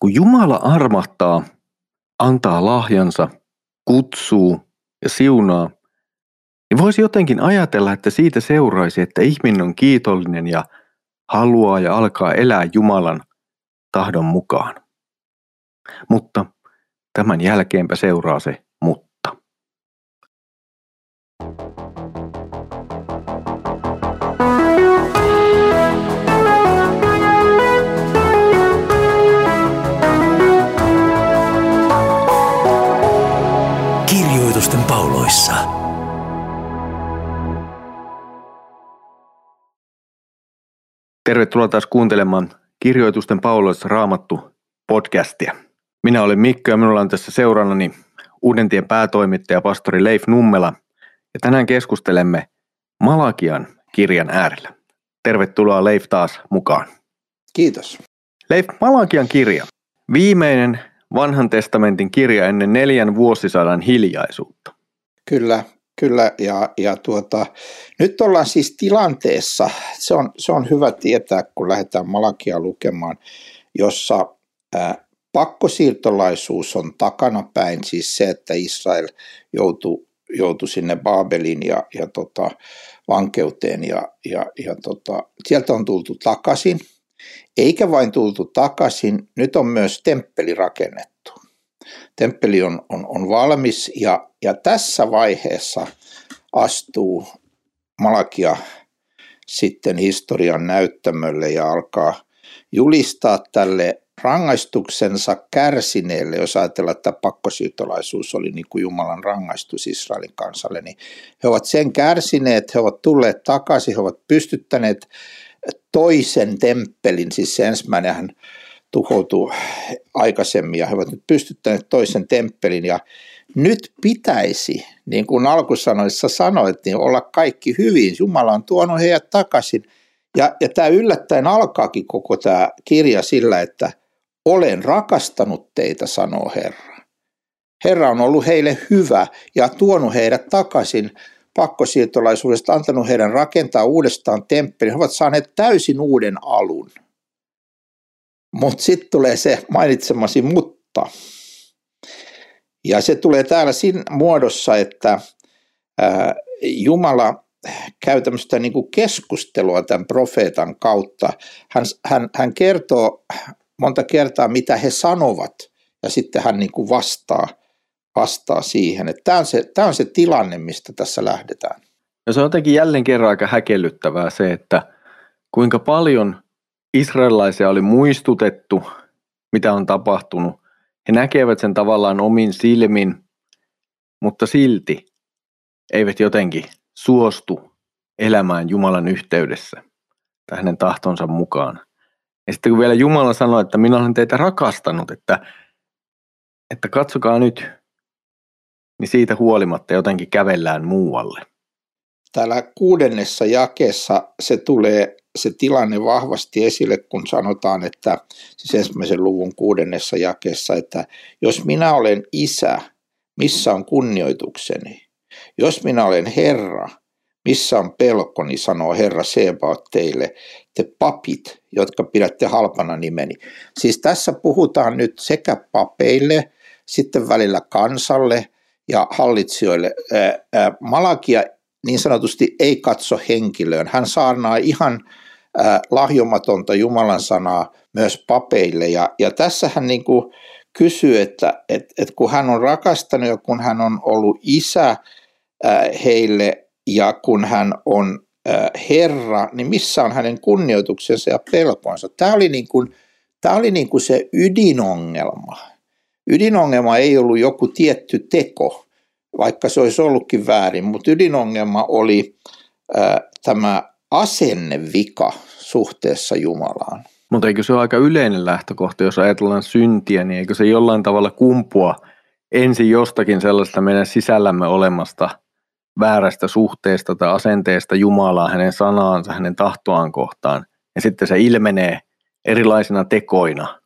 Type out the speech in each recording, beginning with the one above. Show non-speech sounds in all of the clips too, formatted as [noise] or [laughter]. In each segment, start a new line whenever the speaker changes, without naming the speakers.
Kun Jumala armahtaa, antaa lahjansa, kutsuu ja siunaa, niin voisi jotenkin ajatella, että siitä seuraisi, että ihminen on kiitollinen ja haluaa ja alkaa elää Jumalan tahdon mukaan. Mutta tämän jälkeenpä seuraa se mutta. Tervetuloa taas kuuntelemaan Kirjoitusten pauloissa raamattu podcastia. Minä olen Mikko ja minulla on tässä seurannani Uudentien päätoimittaja pastori Leif Nummela ja tänään keskustelemme Malakian kirjan äärellä. Tervetuloa Leif taas mukaan.
Kiitos.
Leif, Malakian kirja. Viimeinen vanhan testamentin kirja ennen neljän vuosisadan hiljaisuutta.
Kyllä, kyllä. Ja, ja tuota, nyt ollaan siis tilanteessa, se on, se on hyvä tietää, kun lähdetään Malakia lukemaan, jossa ää, pakkosiirtolaisuus on takana päin, siis se, että Israel joutui, joutui sinne Baabelin ja, ja tota, vankeuteen ja, ja, ja tota, sieltä on tultu takaisin. Eikä vain tultu takaisin, nyt on myös temppeli rakennettu. Temppeli on, on, on valmis ja, ja tässä vaiheessa astuu Malakia sitten historian näyttämölle ja alkaa julistaa tälle rangaistuksensa kärsineelle, jos ajatellaan, että pakkosiirtolaisuus oli niin kuin Jumalan rangaistus Israelin kansalle, niin he ovat sen kärsineet, he ovat tulleet takaisin, he ovat pystyttäneet toisen temppelin, siis se ensimmäinen tuhoutui aikaisemmin ja he ovat nyt pystyttäneet toisen temppelin ja nyt pitäisi, niin kuin alkusanoissa sanoit, niin olla kaikki hyvin. Jumala on tuonut heidät takaisin. Ja, ja tämä yllättäen alkaakin koko tämä kirja sillä, että olen rakastanut teitä, sanoo Herra. Herra on ollut heille hyvä ja tuonut heidät takaisin pakkosiirtolaisuudesta, antanut heidän rakentaa uudestaan temppelin. He ovat saaneet täysin uuden alun. Mutta sitten tulee se mainitsemasi mutta. Ja se tulee täällä siinä muodossa, että Jumala käy tämmöistä niin kuin keskustelua tämän profeetan kautta. Hän, hän, hän kertoo monta kertaa, mitä he sanovat, ja sitten hän niin kuin vastaa, vastaa siihen. Että tämä, on se, tämä on se tilanne, mistä tässä lähdetään.
Ja se on jotenkin jälleen kerran aika häkellyttävää se, että kuinka paljon israelilaisia oli muistutettu, mitä on tapahtunut. He näkevät sen tavallaan omin silmin, mutta silti eivät jotenkin suostu elämään Jumalan yhteydessä tai hänen tahtonsa mukaan. Ja sitten kun vielä Jumala sanoi, että minä olen teitä rakastanut, että, että katsokaa nyt, niin siitä huolimatta jotenkin kävellään muualle.
Täällä kuudennessa jakeessa se tulee se tilanne vahvasti esille, kun sanotaan, että siis ensimmäisen luvun kuudennessa jakeessa, että jos minä olen isä, missä on kunnioitukseni? Jos minä olen Herra, missä on pelkoni, sanoo Herra Sebaot teille, te papit, jotka pidätte halpana nimeni. Siis tässä puhutaan nyt sekä papeille, sitten välillä kansalle ja hallitsijoille. Malakia niin sanotusti ei katso henkilöön. Hän saarnaa ihan lahjomatonta Jumalan sanaa myös papeille. Ja, ja tässä hän niin kuin kysyy, että et, et kun hän on rakastanut ja kun hän on ollut isä heille ja kun hän on Herra, niin missä on hänen kunnioituksensa ja pelkonsa? Tämä oli, niin kuin, tämä oli niin kuin se ydinongelma. Ydinongelma ei ollut joku tietty teko, vaikka se olisi ollutkin väärin, mutta ydinongelma oli ää, tämä asennevika suhteessa Jumalaan.
Mutta eikö se ole aika yleinen lähtökohta, jos ajatellaan syntiä, niin eikö se jollain tavalla kumpua ensin jostakin sellaista meidän sisällämme olemasta – väärästä suhteesta tai asenteesta Jumalaa, hänen sanaansa, hänen tahtoaan kohtaan. Ja sitten se ilmenee erilaisina tekoina.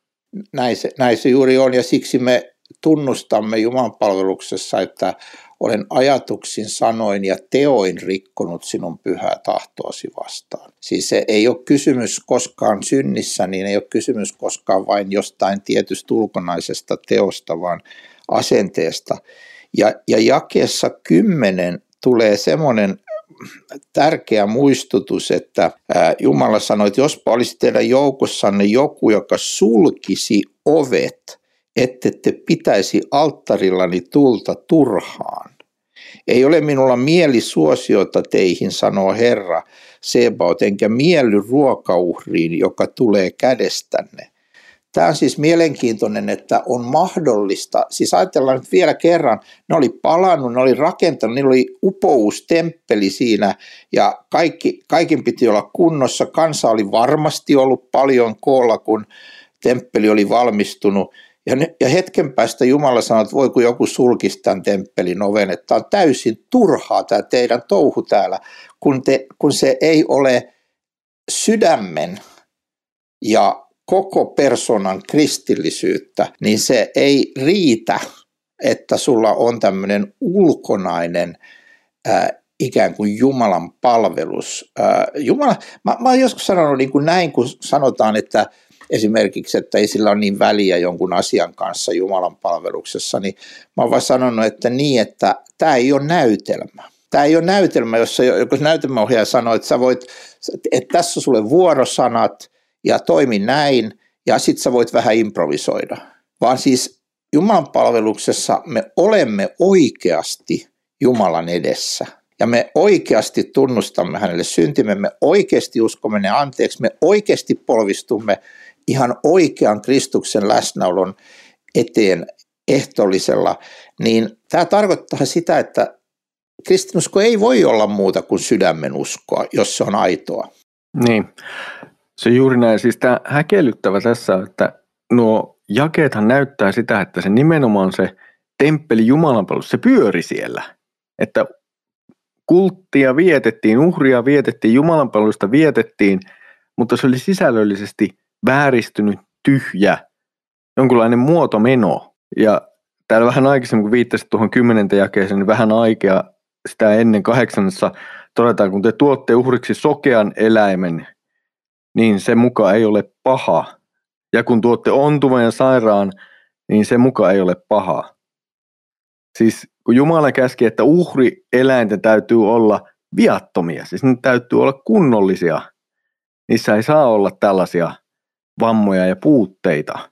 Näin se, näin se juuri on ja siksi me tunnustamme Jumalan palveluksessa, että olen ajatuksin, sanoin ja teoin rikkonut sinun pyhää tahtoasi vastaan. Siis se ei ole kysymys koskaan synnissä, niin ei ole kysymys koskaan vain jostain tietystä ulkonaisesta teosta, vaan asenteesta. Ja, ja jakeessa kymmenen tulee semmoinen tärkeä muistutus, että Jumala sanoi, että jospa olisi teidän joukossanne joku, joka sulkisi ovet, ette te pitäisi alttarillani tulta turhaan. Ei ole minulla mieli suosiota teihin, sanoo Herra Sebaot, enkä mielly ruokauhriin, joka tulee kädestänne. Tämä on siis mielenkiintoinen, että on mahdollista, siis ajatellaan nyt vielä kerran, ne oli palannut, ne oli rakentanut, niillä oli upoustemppeli siinä ja kaikki, kaikin piti olla kunnossa. Kansa oli varmasti ollut paljon koolla, kun temppeli oli valmistunut. Ja, ne, ja hetken päästä Jumala sanoi, että voi kun joku sulkisi tämän temppelin oven, että tämä on täysin turhaa tämä teidän touhu täällä, kun, te, kun se ei ole sydämen ja koko personan kristillisyyttä, niin se ei riitä, että sulla on tämmöinen ulkonainen ää, ikään kuin Jumalan palvelus. Ää, Jumala, mä, mä olen joskus sanonut niin kuin näin, kun sanotaan, että esimerkiksi, että ei sillä ole niin väliä jonkun asian kanssa Jumalan palveluksessa, niin mä oon vaan sanonut, että niin, että tämä ei ole näytelmä. Tämä ei ole näytelmä, jossa joku näytelmäohjaaja sanoo, että sä voit, että tässä on sulle vuorosanat ja toimi näin, ja sit sä voit vähän improvisoida. Vaan siis Jumalan palveluksessa me olemme oikeasti Jumalan edessä. Ja me oikeasti tunnustamme hänelle syntimme, me oikeasti uskomme ne anteeksi, me oikeasti polvistumme ihan oikean Kristuksen läsnäolon eteen ehtollisella, niin tämä tarkoittaa sitä, että kristinusko ei voi olla muuta kuin sydämen uskoa, jos se on aitoa.
Niin, se juuri näin. Siis tämä häkellyttävä tässä, että nuo jakeethan näyttää sitä, että se nimenomaan se temppeli Jumalanpalvelus, se pyöri siellä. Että kulttia vietettiin, uhria vietettiin, Jumalanpalvelusta vietettiin, mutta se oli sisällöllisesti vääristynyt, tyhjä, jonkunlainen muotomeno. Ja täällä vähän aikaisemmin, kun viittasit tuohon kymmenenteen jakeeseen, niin vähän aikea sitä ennen kahdeksannessa todetaan, kun te tuotte uhriksi sokean eläimen, niin se muka ei ole paha. Ja kun tuotte ontuvan ja sairaan, niin se muka ei ole paha. Siis kun Jumala käski, että uhri eläinten täytyy olla viattomia, siis ne täytyy olla kunnollisia. Niissä ei saa olla tällaisia vammoja ja puutteita.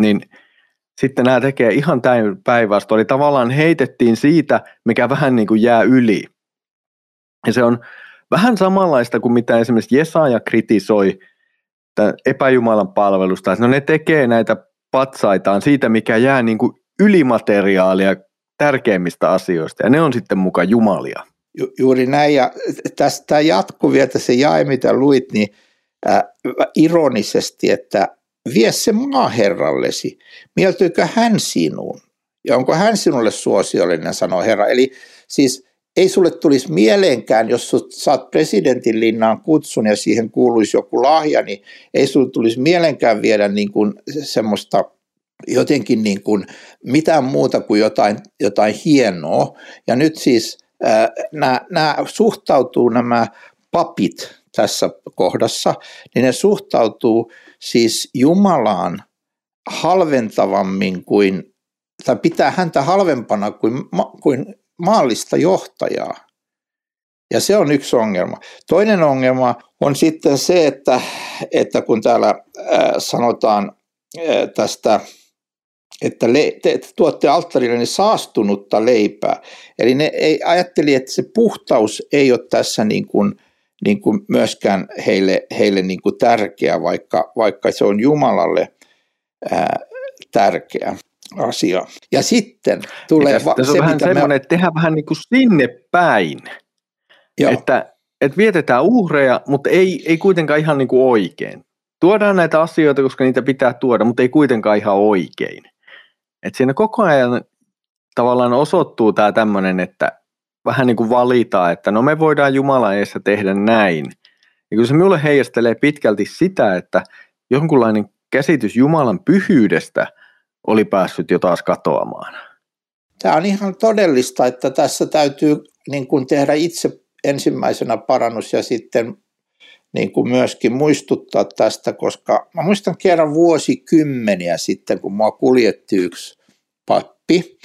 Niin sitten nämä tekee ihan päinvastoin. Eli tavallaan heitettiin siitä, mikä vähän niin kuin jää yli. Ja se on vähän samanlaista kuin mitä esimerkiksi Jesaja kritisoi epäjumalan palvelusta. No ne tekee näitä patsaitaan siitä, mikä jää niin kuin ylimateriaalia tärkeimmistä asioista, ja ne on sitten mukaan jumalia.
Ju, juuri näin, ja tästä jatkuu vielä se jae, mitä luit, niin äh, ironisesti, että vie se maaherrallesi, mieltyykö hän sinuun, ja onko hän sinulle suosiollinen, sanoo Herra. Eli siis ei sulle tulisi mieleenkään, jos saat presidentin linnaan kutsun ja siihen kuuluisi joku lahja, niin ei sulle tulisi mieleenkään viedä niin kuin semmoista jotenkin niin kuin mitään muuta kuin jotain, jotain hienoa. Ja nyt siis nämä, nämä suhtautuu nämä papit tässä kohdassa, niin ne suhtautuu siis Jumalaan halventavammin kuin, tai pitää häntä halvempana kuin, kuin maallista johtajaa. Ja se on yksi ongelma. Toinen ongelma on sitten se, että, että kun täällä sanotaan tästä, että le, te tuotte alttarille niin saastunutta leipää. Eli ne ei, ajatteli, että se puhtaus ei ole tässä niin kuin, niin kuin myöskään heille, heille niin kuin tärkeä, vaikka, vaikka se on Jumalalle ää, tärkeä asia. Ja sitten tulee
va- se, on vähän semmoinen, me... että tehdään vähän niin kuin sinne päin. Joo. Että, että vietetään uhreja, mutta ei, ei kuitenkaan ihan niin kuin oikein. Tuodaan näitä asioita, koska niitä pitää tuoda, mutta ei kuitenkaan ihan oikein. että siinä koko ajan tavallaan osoittuu tämä tämmöinen, että vähän niin kuin valitaan, että no me voidaan Jumalan edessä tehdä näin. Ja kyllä se minulle heijastelee pitkälti sitä, että jonkunlainen käsitys Jumalan pyhyydestä oli päässyt jo taas katoamaan.
Tämä on ihan todellista, että tässä täytyy niin kuin tehdä itse ensimmäisenä parannus ja sitten niin kuin myöskin muistuttaa tästä, koska mä muistan kerran vuosikymmeniä sitten, kun mua kuljetti yksi pappi,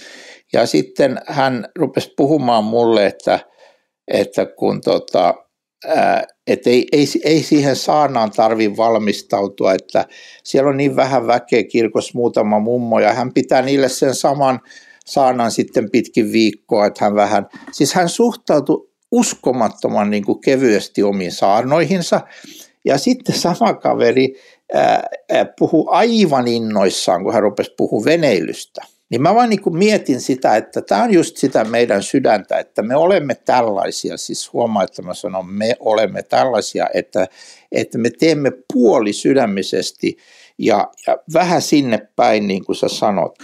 ja sitten hän rupesi puhumaan mulle, että, että kun tota, että ei, ei, ei siihen saanaan tarvi valmistautua, että siellä on niin vähän väkeä kirkossa muutama mummo ja hän pitää niille sen saman saanan sitten pitkin viikkoa, että hän vähän, siis hän suhtautui uskomattoman niin kuin kevyesti omiin saarnoihinsa ja sitten sama kaveri ää, puhuu aivan innoissaan, kun hän rupesi puhua veneilystä. Niin mä vaan niin mietin sitä, että tämä on just sitä meidän sydäntä, että me olemme tällaisia, siis huomaa, että mä sanon, me olemme tällaisia, että, että me teemme puoli sydämisesti ja, ja vähän sinne päin, niin kuin sä sanot.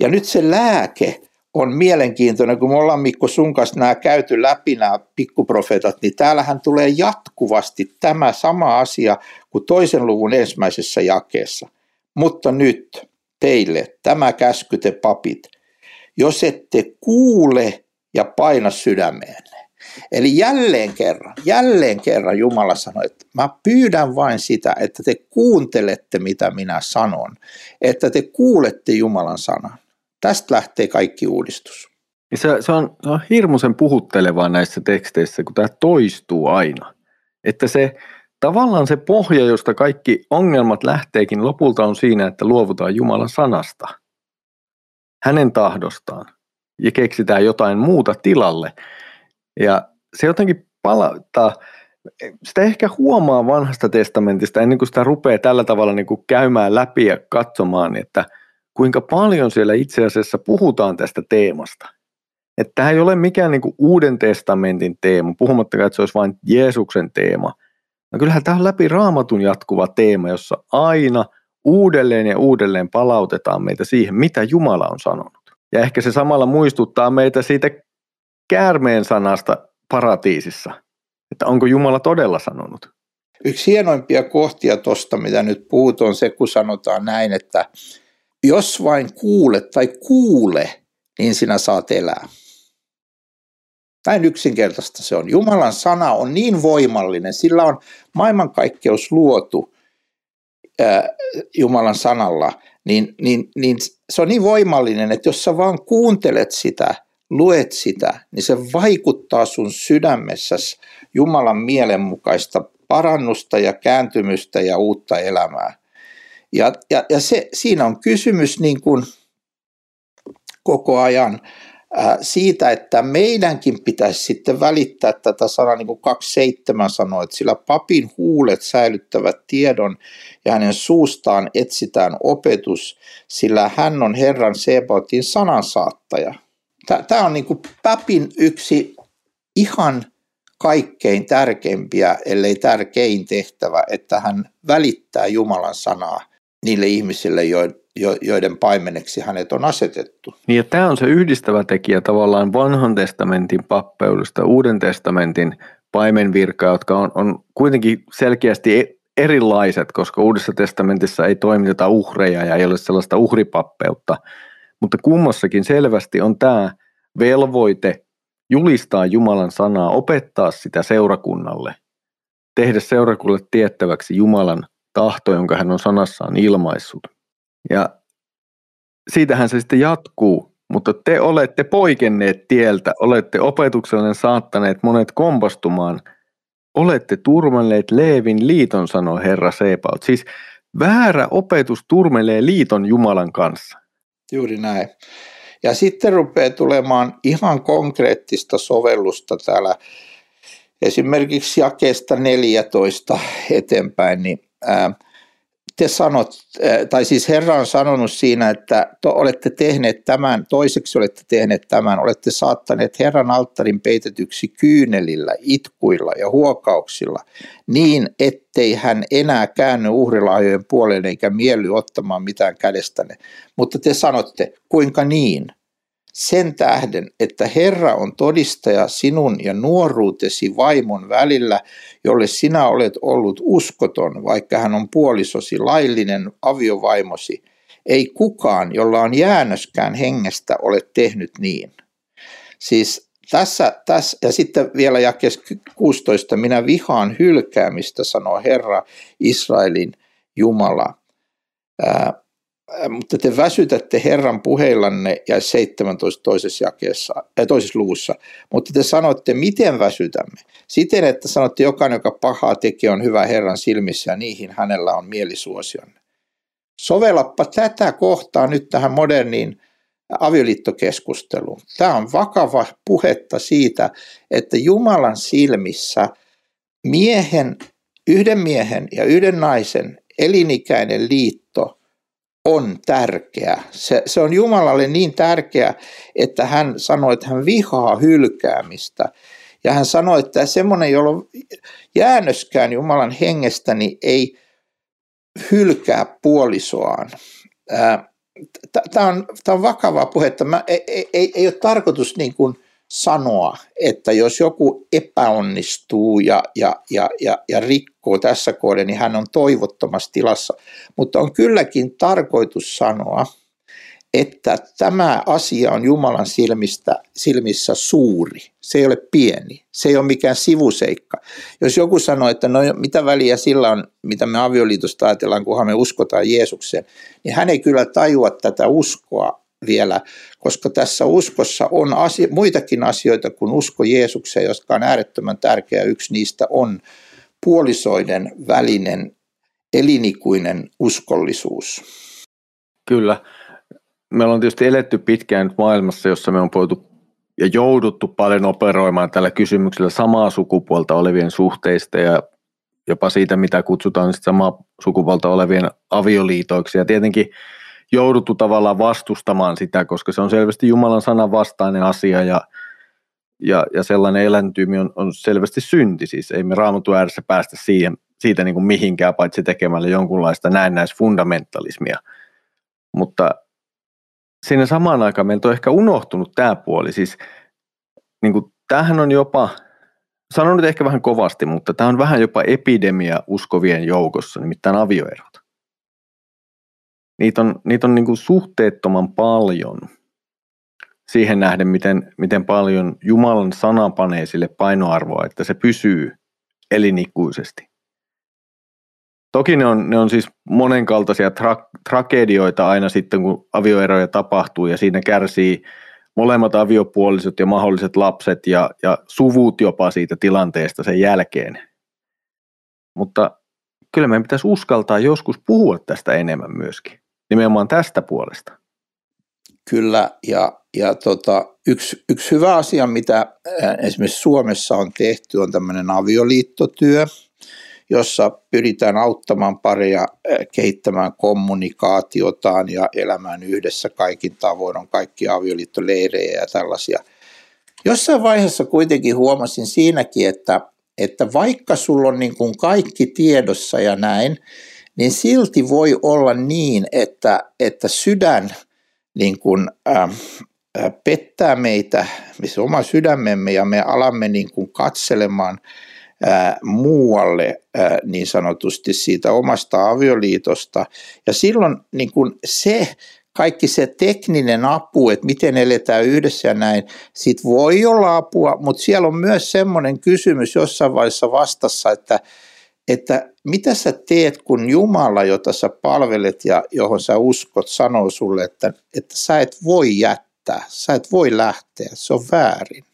Ja nyt se lääke on mielenkiintoinen, kun me ollaan Mikko sun kanssa nämä käyty läpi nämä pikkuprofeetat, niin täällähän tulee jatkuvasti tämä sama asia kuin toisen luvun ensimmäisessä jakeessa. Mutta nyt teille tämä käsky te papit, jos ette kuule ja paina sydämeenne. Eli jälleen kerran, jälleen kerran Jumala sanoi, että mä pyydän vain sitä, että te kuuntelette mitä minä sanon, että te kuulette Jumalan sanan. Tästä lähtee kaikki uudistus.
Se, se, on, se on hirmuisen puhuttelevaa näissä teksteissä, kun tämä toistuu aina. Että se, tavallaan se pohja, josta kaikki ongelmat lähteekin lopulta on siinä, että luovutaan Jumalan sanasta, hänen tahdostaan ja keksitään jotain muuta tilalle. Ja se jotenkin palauttaa, sitä ehkä huomaa vanhasta testamentista ennen kuin sitä rupeaa tällä tavalla niin kuin käymään läpi ja katsomaan, että kuinka paljon siellä itse asiassa puhutaan tästä teemasta. Että tämä ei ole mikään niin kuin uuden testamentin teema, puhumattakaan, että se olisi vain Jeesuksen teema – No kyllähän tämä on läpi raamatun jatkuva teema, jossa aina uudelleen ja uudelleen palautetaan meitä siihen, mitä Jumala on sanonut. Ja ehkä se samalla muistuttaa meitä siitä käärmeen sanasta paratiisissa, että onko Jumala todella sanonut.
Yksi hienoimpia kohtia tuosta, mitä nyt puhut, on se, kun sanotaan näin, että jos vain kuulet tai kuule, niin sinä saat elää. Näin yksinkertaista se on. Jumalan sana on niin voimallinen, sillä on maailmankaikkeus luotu ää, Jumalan sanalla, niin, niin, niin se on niin voimallinen, että jos sä vaan kuuntelet sitä, luet sitä, niin se vaikuttaa sun sydämessä Jumalan mielenmukaista parannusta ja kääntymystä ja uutta elämää. Ja, ja, ja se, siinä on kysymys niin kuin koko ajan Äh, siitä, että meidänkin pitäisi sitten välittää tätä sanaa, niin kuin 27 sanoi, että sillä papin huulet säilyttävät tiedon ja hänen suustaan etsitään opetus, sillä hän on Herran Sebaotin sanansaattaja. Tämä on niin kuin papin yksi ihan kaikkein tärkeimpiä, ellei tärkein tehtävä, että hän välittää Jumalan sanaa niille ihmisille, joiden paimeneksi hänet on asetettu.
Niin ja tämä on se yhdistävä tekijä tavallaan vanhan testamentin pappeudesta, uuden testamentin paimenvirkaa, jotka on, on kuitenkin selkeästi e-, erilaiset, koska uudessa testamentissa ei toimiteta uhreja ja ei ole sellaista uhripappeutta, mutta kummassakin selvästi on tämä velvoite julistaa Jumalan sanaa, opettaa sitä seurakunnalle, tehdä seurakunnalle tiettäväksi Jumalan tahto, jonka hän on sanassaan ilmaissut. Ja siitähän se sitten jatkuu, mutta te olette poikenneet tieltä, olette opetuksellinen saattaneet monet kompastumaan, olette turmelleet Leevin liiton, sanoi Herra Sepaut. Siis väärä opetus turmelee liiton Jumalan kanssa.
Juuri näin. Ja sitten rupeaa tulemaan ihan konkreettista sovellusta täällä esimerkiksi jakeesta 14 eteenpäin, niin ää, te sanot, eh, tai siis Herra on sanonut siinä, että to, olette tehneet tämän, toiseksi olette tehneet tämän, olette saattaneet Herran alttarin peitetyksi kyynelillä, itkuilla ja huokauksilla, niin ettei hän enää käänny uhrilaajojen puoleen eikä mielly ottamaan mitään kädestänne. Mutta te sanotte, kuinka niin? Sen tähden, että Herra on todistaja sinun ja nuoruutesi vaimon välillä, jolle sinä olet ollut uskoton, vaikka hän on puolisosi laillinen aviovaimosi, ei kukaan, jolla on jäännöskään hengestä, ole tehnyt niin. Siis tässä, tässä, ja sitten vielä jakes 16, minä vihaan hylkäämistä, sanoo Herra Israelin Jumala. Ää, mutta te väsytätte Herran puheillanne ja 17 toisessa, jakeessa, äh, toisessa luvussa. Mutta te sanotte, miten väsytämme? Siten, että sanotte, jokainen, joka pahaa tekee, on hyvä Herran silmissä ja niihin hänellä on mielisuosionne. Sovellappa tätä kohtaa nyt tähän moderniin avioliittokeskusteluun. Tämä on vakava puhetta siitä, että Jumalan silmissä miehen, yhden miehen ja yhden naisen elinikäinen liitto on tärkeä. Se, se on Jumalalle niin tärkeä, että hän sanoi, että hän vihaa hylkäämistä. Ja hän sanoi, että semmoinen, jolla jäännöskään Jumalan hengestä, niin ei hylkää puolisoaan. Tämä on, on vakavaa puhetta. Mä, ei, ei, ei ole tarkoitus niin kuin sanoa, että jos joku epäonnistuu ja, ja, ja, ja, ja rikkoo tässä kohden, niin hän on toivottomassa tilassa. Mutta on kylläkin tarkoitus sanoa, että tämä asia on Jumalan silmistä, silmissä suuri. Se ei ole pieni, se ei ole mikään sivuseikka. Jos joku sanoo, että no mitä väliä sillä on, mitä me avioliitosta ajatellaan, kunhan me uskotaan Jeesukseen, niin hän ei kyllä tajua tätä uskoa vielä, koska tässä uskossa on asia, muitakin asioita kuin usko Jeesukseen, jotka on äärettömän tärkeä. Yksi niistä on puolisoiden välinen elinikuinen uskollisuus.
Kyllä. Me ollaan tietysti eletty pitkään nyt maailmassa, jossa me on voitu ja jouduttu paljon operoimaan tällä kysymyksellä samaa sukupuolta olevien suhteista ja jopa siitä, mitä kutsutaan samaa sukupuolta olevien avioliitoiksi. Ja tietenkin jouduttu tavallaan vastustamaan sitä, koska se on selvästi Jumalan sanan vastainen asia ja, ja, ja sellainen eläntyymi on, on selvästi synti. Siis ei me raamatun ääressä päästä siihen, siitä niin kuin mihinkään, paitsi tekemällä jonkunlaista näennäisfundamentalismia. Mutta siinä samaan aikaan meiltä on ehkä unohtunut tämä puoli. Siis niin kuin, tämähän on jopa, sanon nyt ehkä vähän kovasti, mutta tämä on vähän jopa epidemia uskovien joukossa, nimittäin avioerot niitä on, niitä on niin kuin suhteettoman paljon siihen nähden, miten, miten paljon Jumalan sana panee sille painoarvoa, että se pysyy elinikuisesti. Toki ne on, ne on siis monenkaltaisia tra- tragedioita aina sitten, kun avioeroja tapahtuu ja siinä kärsii molemmat aviopuolisot ja mahdolliset lapset ja, ja suvut jopa siitä tilanteesta sen jälkeen. Mutta kyllä meidän pitäisi uskaltaa joskus puhua tästä enemmän myöskin nimenomaan tästä puolesta.
Kyllä, ja, ja tota, yksi, yksi hyvä asia, mitä esimerkiksi Suomessa on tehty, on tämmöinen avioliittotyö, jossa pyritään auttamaan paria kehittämään kommunikaatiotaan ja elämään yhdessä kaikin tavoin. On kaikki avioliittoleirejä ja tällaisia. Jossain vaiheessa kuitenkin huomasin siinäkin, että, että vaikka sulla on niin kuin kaikki tiedossa ja näin, niin silti voi olla niin, että, että sydän niin kuin, äh, pettää meitä, missä oma sydämemme, ja me alamme niin kuin katselemaan äh, muualle äh, niin sanotusti siitä omasta avioliitosta. Ja silloin niin kuin se kaikki se tekninen apu, että miten eletään yhdessä ja näin, sit voi olla apua, mutta siellä on myös semmoinen kysymys jossain vaiheessa vastassa, että, että mitä sä teet, kun Jumala, jota sä palvelet ja johon sä uskot, sanoo sulle, että, että sä et voi jättää, sä et voi lähteä, se on väärin.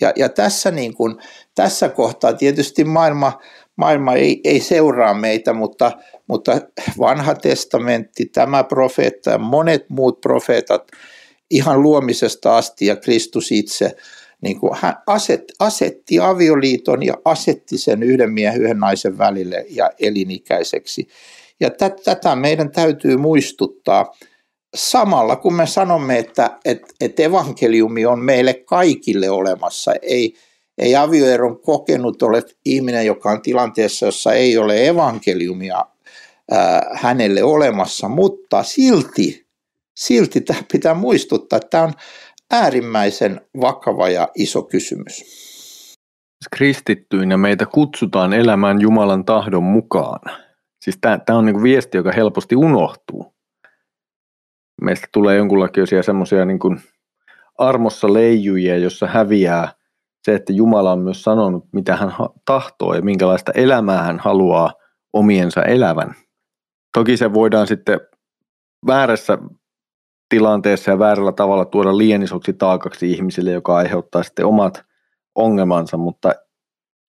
Ja, ja tässä, niin kun, tässä kohtaa tietysti maailma, maailma ei, ei seuraa meitä, mutta, mutta vanha testamentti, tämä profeetta ja monet muut profeetat ihan luomisesta asti ja Kristus itse niin kuin hän aset, asetti avioliiton ja asetti sen yhden miehen yhden naisen välille ja elinikäiseksi. Ja tätä meidän täytyy muistuttaa samalla, kun me sanomme, että, että, että evankeliumi on meille kaikille olemassa. Ei, ei avioeron kokenut ole ihminen, joka on tilanteessa, jossa ei ole evankeliumia ää, hänelle olemassa, mutta silti, silti tämä pitää muistuttaa, että tämä on äärimmäisen vakava ja iso kysymys.
Kristittyinä meitä kutsutaan elämään Jumalan tahdon mukaan. Siis tämä on niin viesti, joka helposti unohtuu. meistä tulee jonkunlaisia semmoisia niin kuin armossa leijujia, jossa häviää se, että Jumala on myös sanonut, mitä hän tahtoo ja minkälaista elämää hän haluaa omiensa elävän. Toki se voidaan sitten väärässä tilanteessa ja väärällä tavalla tuoda liian isoksi taakaksi ihmisille, joka aiheuttaa sitten omat ongelmansa, mutta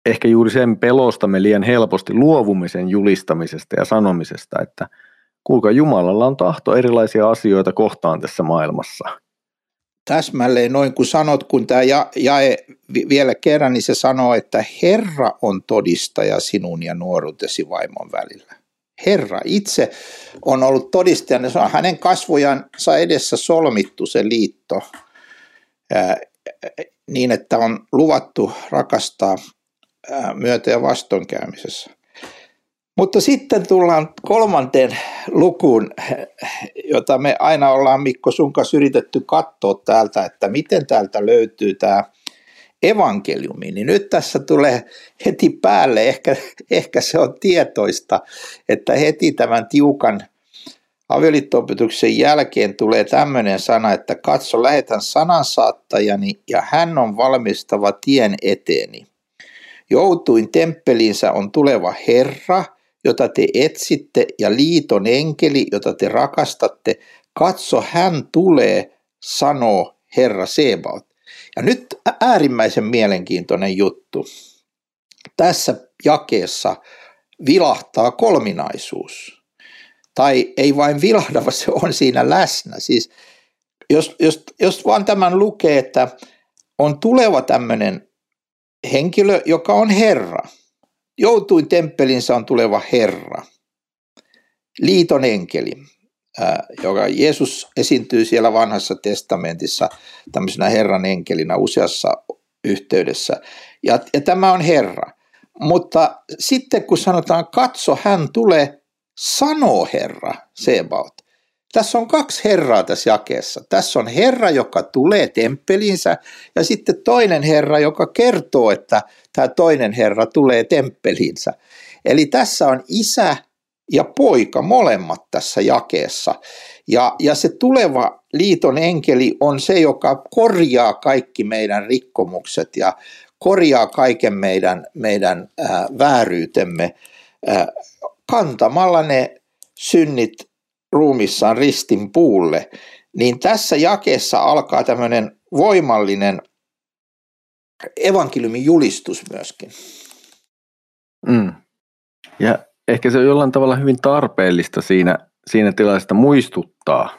ehkä juuri sen pelosta me liian helposti luovumme sen julistamisesta ja sanomisesta, että kuinka Jumalalla on tahto erilaisia asioita kohtaan tässä maailmassa.
Täsmälleen noin kun sanot, kun tämä jae vielä kerran, niin se sanoo, että Herra on todistaja sinun ja nuoruutesi vaimon välillä. Herra itse on ollut todistajana, se on hänen kasvojansa edessä solmittu se liitto niin, että on luvattu rakastaa myötä- ja vastoinkäymisessä. Mutta sitten tullaan kolmanteen lukuun, jota me aina ollaan Mikko sun kanssa yritetty katsoa täältä, että miten täältä löytyy tämä evankeliumi, niin nyt tässä tulee heti päälle, ehkä, ehkä se on tietoista, että heti tämän tiukan avioliitto jälkeen tulee tämmöinen sana, että katso, lähetän sanansaattajani ja hän on valmistava tien eteeni. Joutuin temppeliinsä on tuleva Herra, jota te etsitte, ja liiton enkeli, jota te rakastatte. Katso, hän tulee, sanoo Herra Sebaot. Ja nyt äärimmäisen mielenkiintoinen juttu. Tässä jakeessa vilahtaa kolminaisuus. Tai ei vain vilahda, vaan se on siinä läsnä. Siis jos, jos, jos vaan tämän lukee, että on tuleva tämmöinen henkilö, joka on Herra. Joutuin temppelinsä on tuleva Herra. Liiton enkeli, joka Jeesus esiintyy siellä vanhassa testamentissa tämmöisenä Herran enkelinä useassa yhteydessä. Ja, ja tämä on Herra. Mutta sitten kun sanotaan katso, hän tulee, sanoo Herra Sebaot. Tässä on kaksi herraa tässä jakeessa. Tässä on herra, joka tulee temppelinsä ja sitten toinen herra, joka kertoo, että tämä toinen herra tulee temppelinsä. Eli tässä on isä ja poika molemmat tässä jakeessa. Ja, ja se tuleva liiton enkeli on se, joka korjaa kaikki meidän rikkomukset ja korjaa kaiken meidän, meidän ää, vääryytemme ää, kantamalla ne synnit ruumissaan ristin puulle, niin tässä jakeessa alkaa tämmöinen voimallinen evankeliumin julistus myöskin.
Mm. Ja ehkä se on jollain tavalla hyvin tarpeellista siinä, siinä tilanteessa muistuttaa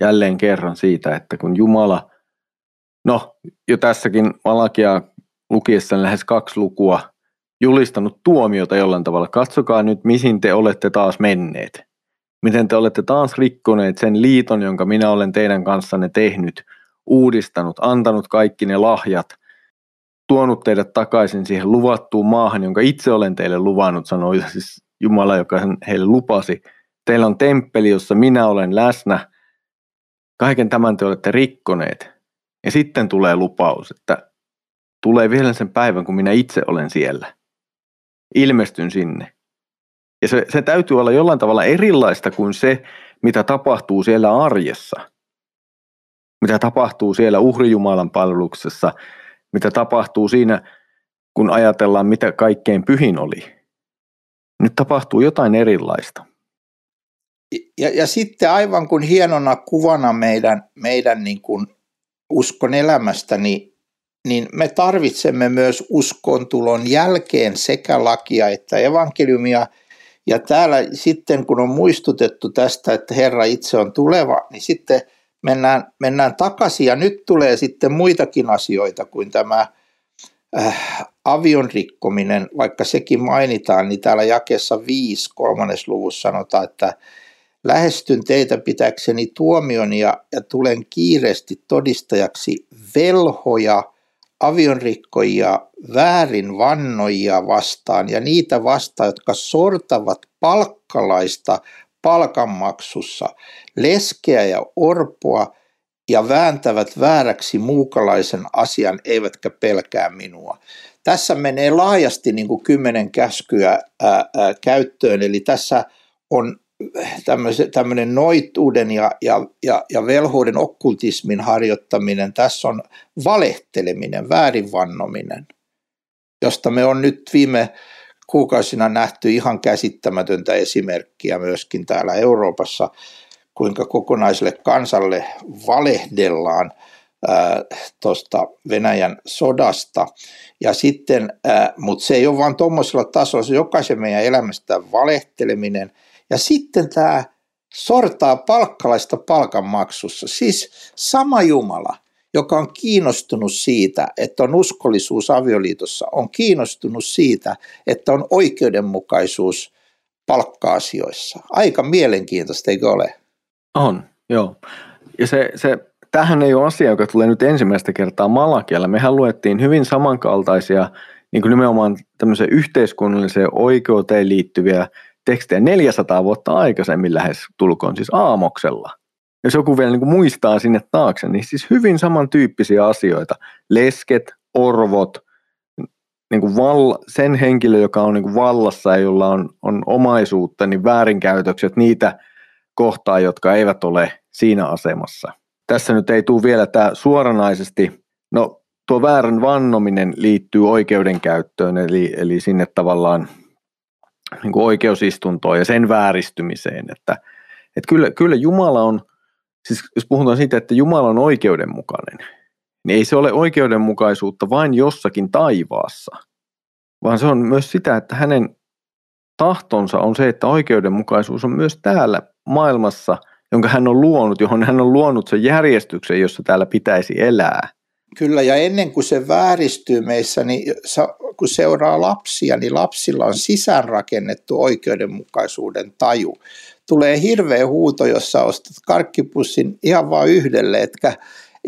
jälleen kerran siitä, että kun Jumala, no jo tässäkin Malakia lukiessa lähes kaksi lukua, julistanut tuomiota jollain tavalla. Katsokaa nyt, mihin te olette taas menneet miten te olette taas rikkoneet sen liiton, jonka minä olen teidän kanssanne tehnyt, uudistanut, antanut kaikki ne lahjat, tuonut teidät takaisin siihen luvattuun maahan, jonka itse olen teille luvannut, sanoi siis Jumala, joka heille lupasi. Teillä on temppeli, jossa minä olen läsnä. Kaiken tämän te olette rikkoneet. Ja sitten tulee lupaus, että tulee vielä sen päivän, kun minä itse olen siellä. Ilmestyn sinne. Ja se, se täytyy olla jollain tavalla erilaista kuin se, mitä tapahtuu siellä arjessa. Mitä tapahtuu siellä uhrijumalan palveluksessa, mitä tapahtuu siinä, kun ajatellaan, mitä kaikkein pyhin oli. Nyt tapahtuu jotain erilaista.
Ja, ja sitten aivan kuin hienona kuvana meidän, meidän niin kuin uskon elämästä, niin, niin me tarvitsemme myös uskon tulon jälkeen sekä lakia että evankeliumia – ja täällä sitten, kun on muistutettu tästä, että Herra itse on tuleva, niin sitten mennään, mennään takaisin ja nyt tulee sitten muitakin asioita kuin tämä äh, avion rikkominen, vaikka sekin mainitaan, niin täällä jakessa 5 kolmannes luvussa sanotaan, että lähestyn teitä pitäkseni tuomion ja, ja tulen kiireesti todistajaksi velhoja – avionrikkoja, väärin vannoja vastaan ja niitä vastaan, jotka sortavat palkkalaista palkanmaksussa, leskeä ja orpoa ja vääntävät vääräksi muukalaisen asian, eivätkä pelkää minua. Tässä menee laajasti niin kuin kymmenen käskyä ää, ää, käyttöön, eli tässä on, tämmöinen noituuden ja, ja, ja, ja velhouden okkultismin harjoittaminen, tässä on valehteleminen, väärinvannominen, josta me on nyt viime kuukausina nähty ihan käsittämätöntä esimerkkiä myöskin täällä Euroopassa, kuinka kokonaiselle kansalle valehdellaan tuosta Venäjän sodasta. Ja sitten, mutta se ei ole vain tuommoisella tasolla, se jokaisen meidän elämästä valehteleminen. Ja sitten tämä sortaa palkkalaista palkanmaksussa. Siis sama Jumala, joka on kiinnostunut siitä, että on uskollisuus avioliitossa, on kiinnostunut siitä, että on oikeudenmukaisuus palkka-asioissa. Aika mielenkiintoista, eikö ole?
On, joo. Ja se, se, tämähän ei ole asia, joka tulee nyt ensimmäistä kertaa Malakialla. Mehän luettiin hyvin samankaltaisia niin kuin nimenomaan tämmöiseen yhteiskunnalliseen oikeuteen liittyviä tekstejä 400 vuotta aikaisemmin lähes tulkoon, siis aamoksella – jos joku vielä niin kuin muistaa sinne taakse, niin siis hyvin samantyyppisiä asioita. Lesket, orvot, niin kuin valla, sen henkilö, joka on niin kuin vallassa ja jolla on, on omaisuutta, niin väärinkäytökset niitä kohtaa, jotka eivät ole siinä asemassa. Tässä nyt ei tule vielä tämä suoranaisesti, no tuo väärän vannominen liittyy oikeudenkäyttöön, eli, eli sinne tavallaan niin kuin oikeusistuntoon ja sen vääristymiseen, että, että kyllä, kyllä Jumala on – siis jos puhutaan siitä, että Jumala on oikeudenmukainen, niin ei se ole oikeudenmukaisuutta vain jossakin taivaassa, vaan se on myös sitä, että hänen tahtonsa on se, että oikeudenmukaisuus on myös täällä maailmassa, jonka hän on luonut, johon hän on luonut sen järjestyksen, jossa täällä pitäisi elää.
Kyllä, ja ennen kuin se vääristyy meissä, niin kun seuraa lapsia, niin lapsilla on sisäänrakennettu oikeudenmukaisuuden taju tulee hirveä huuto, jossa ostat karkkipussin ihan vain yhdelle, etkä,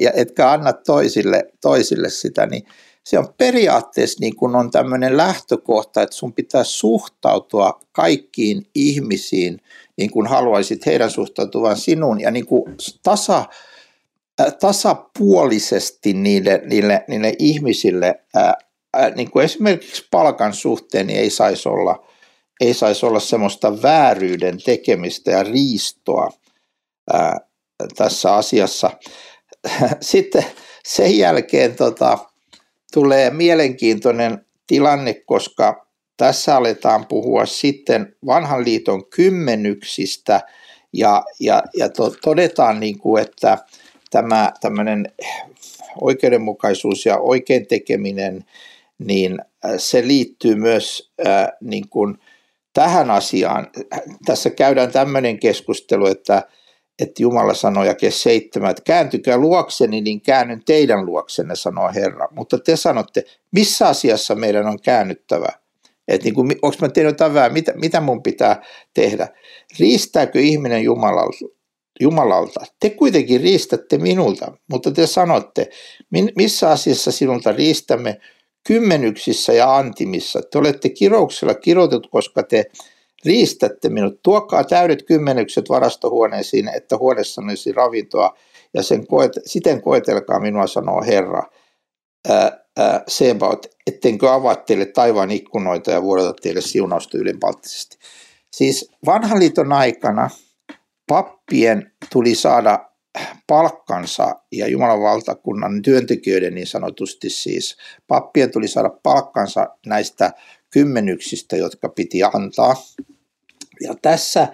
ja etkä anna toisille, toisille sitä, niin se on periaatteessa niin kuin on tämmöinen lähtökohta, että sun pitää suhtautua kaikkiin ihmisiin niin kuin haluaisit heidän suhtautuvan sinuun ja niin kuin tasa, tasapuolisesti niille, niille, niille ihmisille, ää, ää, niin kuin esimerkiksi palkan suhteen niin ei saisi olla – ei saisi olla semmoista vääryyden tekemistä ja riistoa ää, tässä asiassa. [laughs] Sitten sen jälkeen tota, tulee mielenkiintoinen tilanne, koska tässä aletaan puhua sitten vanhan liiton kymmenyksistä ja, ja, ja to, todetaan, niin kuin, että tämä tämmöinen oikeudenmukaisuus ja oikein tekeminen, niin se liittyy myös äh, niin kuin tähän asiaan. Tässä käydään tämmöinen keskustelu, että, että Jumala sanoi jake seitsemän, että kääntykää luokseni, niin käännyn teidän luoksenne, sanoo Herra. Mutta te sanotte, missä asiassa meidän on käännyttävä? Että niin kuin, onko mä tehnyt jotain vähän, mitä, mitä mun pitää tehdä? Riistääkö ihminen Jumalalta? Jumalalta. Te kuitenkin riistätte minulta, mutta te sanotte, missä asiassa sinulta riistämme, kymmenyksissä ja antimissa. Te olette kirouksella kirjoitettu, koska te riistätte minut. Tuokaa täydet kymmenykset varastohuoneisiin, että huoneessa olisi ravintoa, ja sen koet, siten koetelkaa minua, sanoo Herra. Sebaot, ettenkö avaa teille taivaan ikkunoita ja vuodata teille siunausta ylenpalttisesti. Siis vanhan liiton aikana pappien tuli saada palkkansa ja Jumalan valtakunnan työntekijöiden niin sanotusti siis pappien tuli saada palkkansa näistä kymmenyksistä, jotka piti antaa. Ja tässä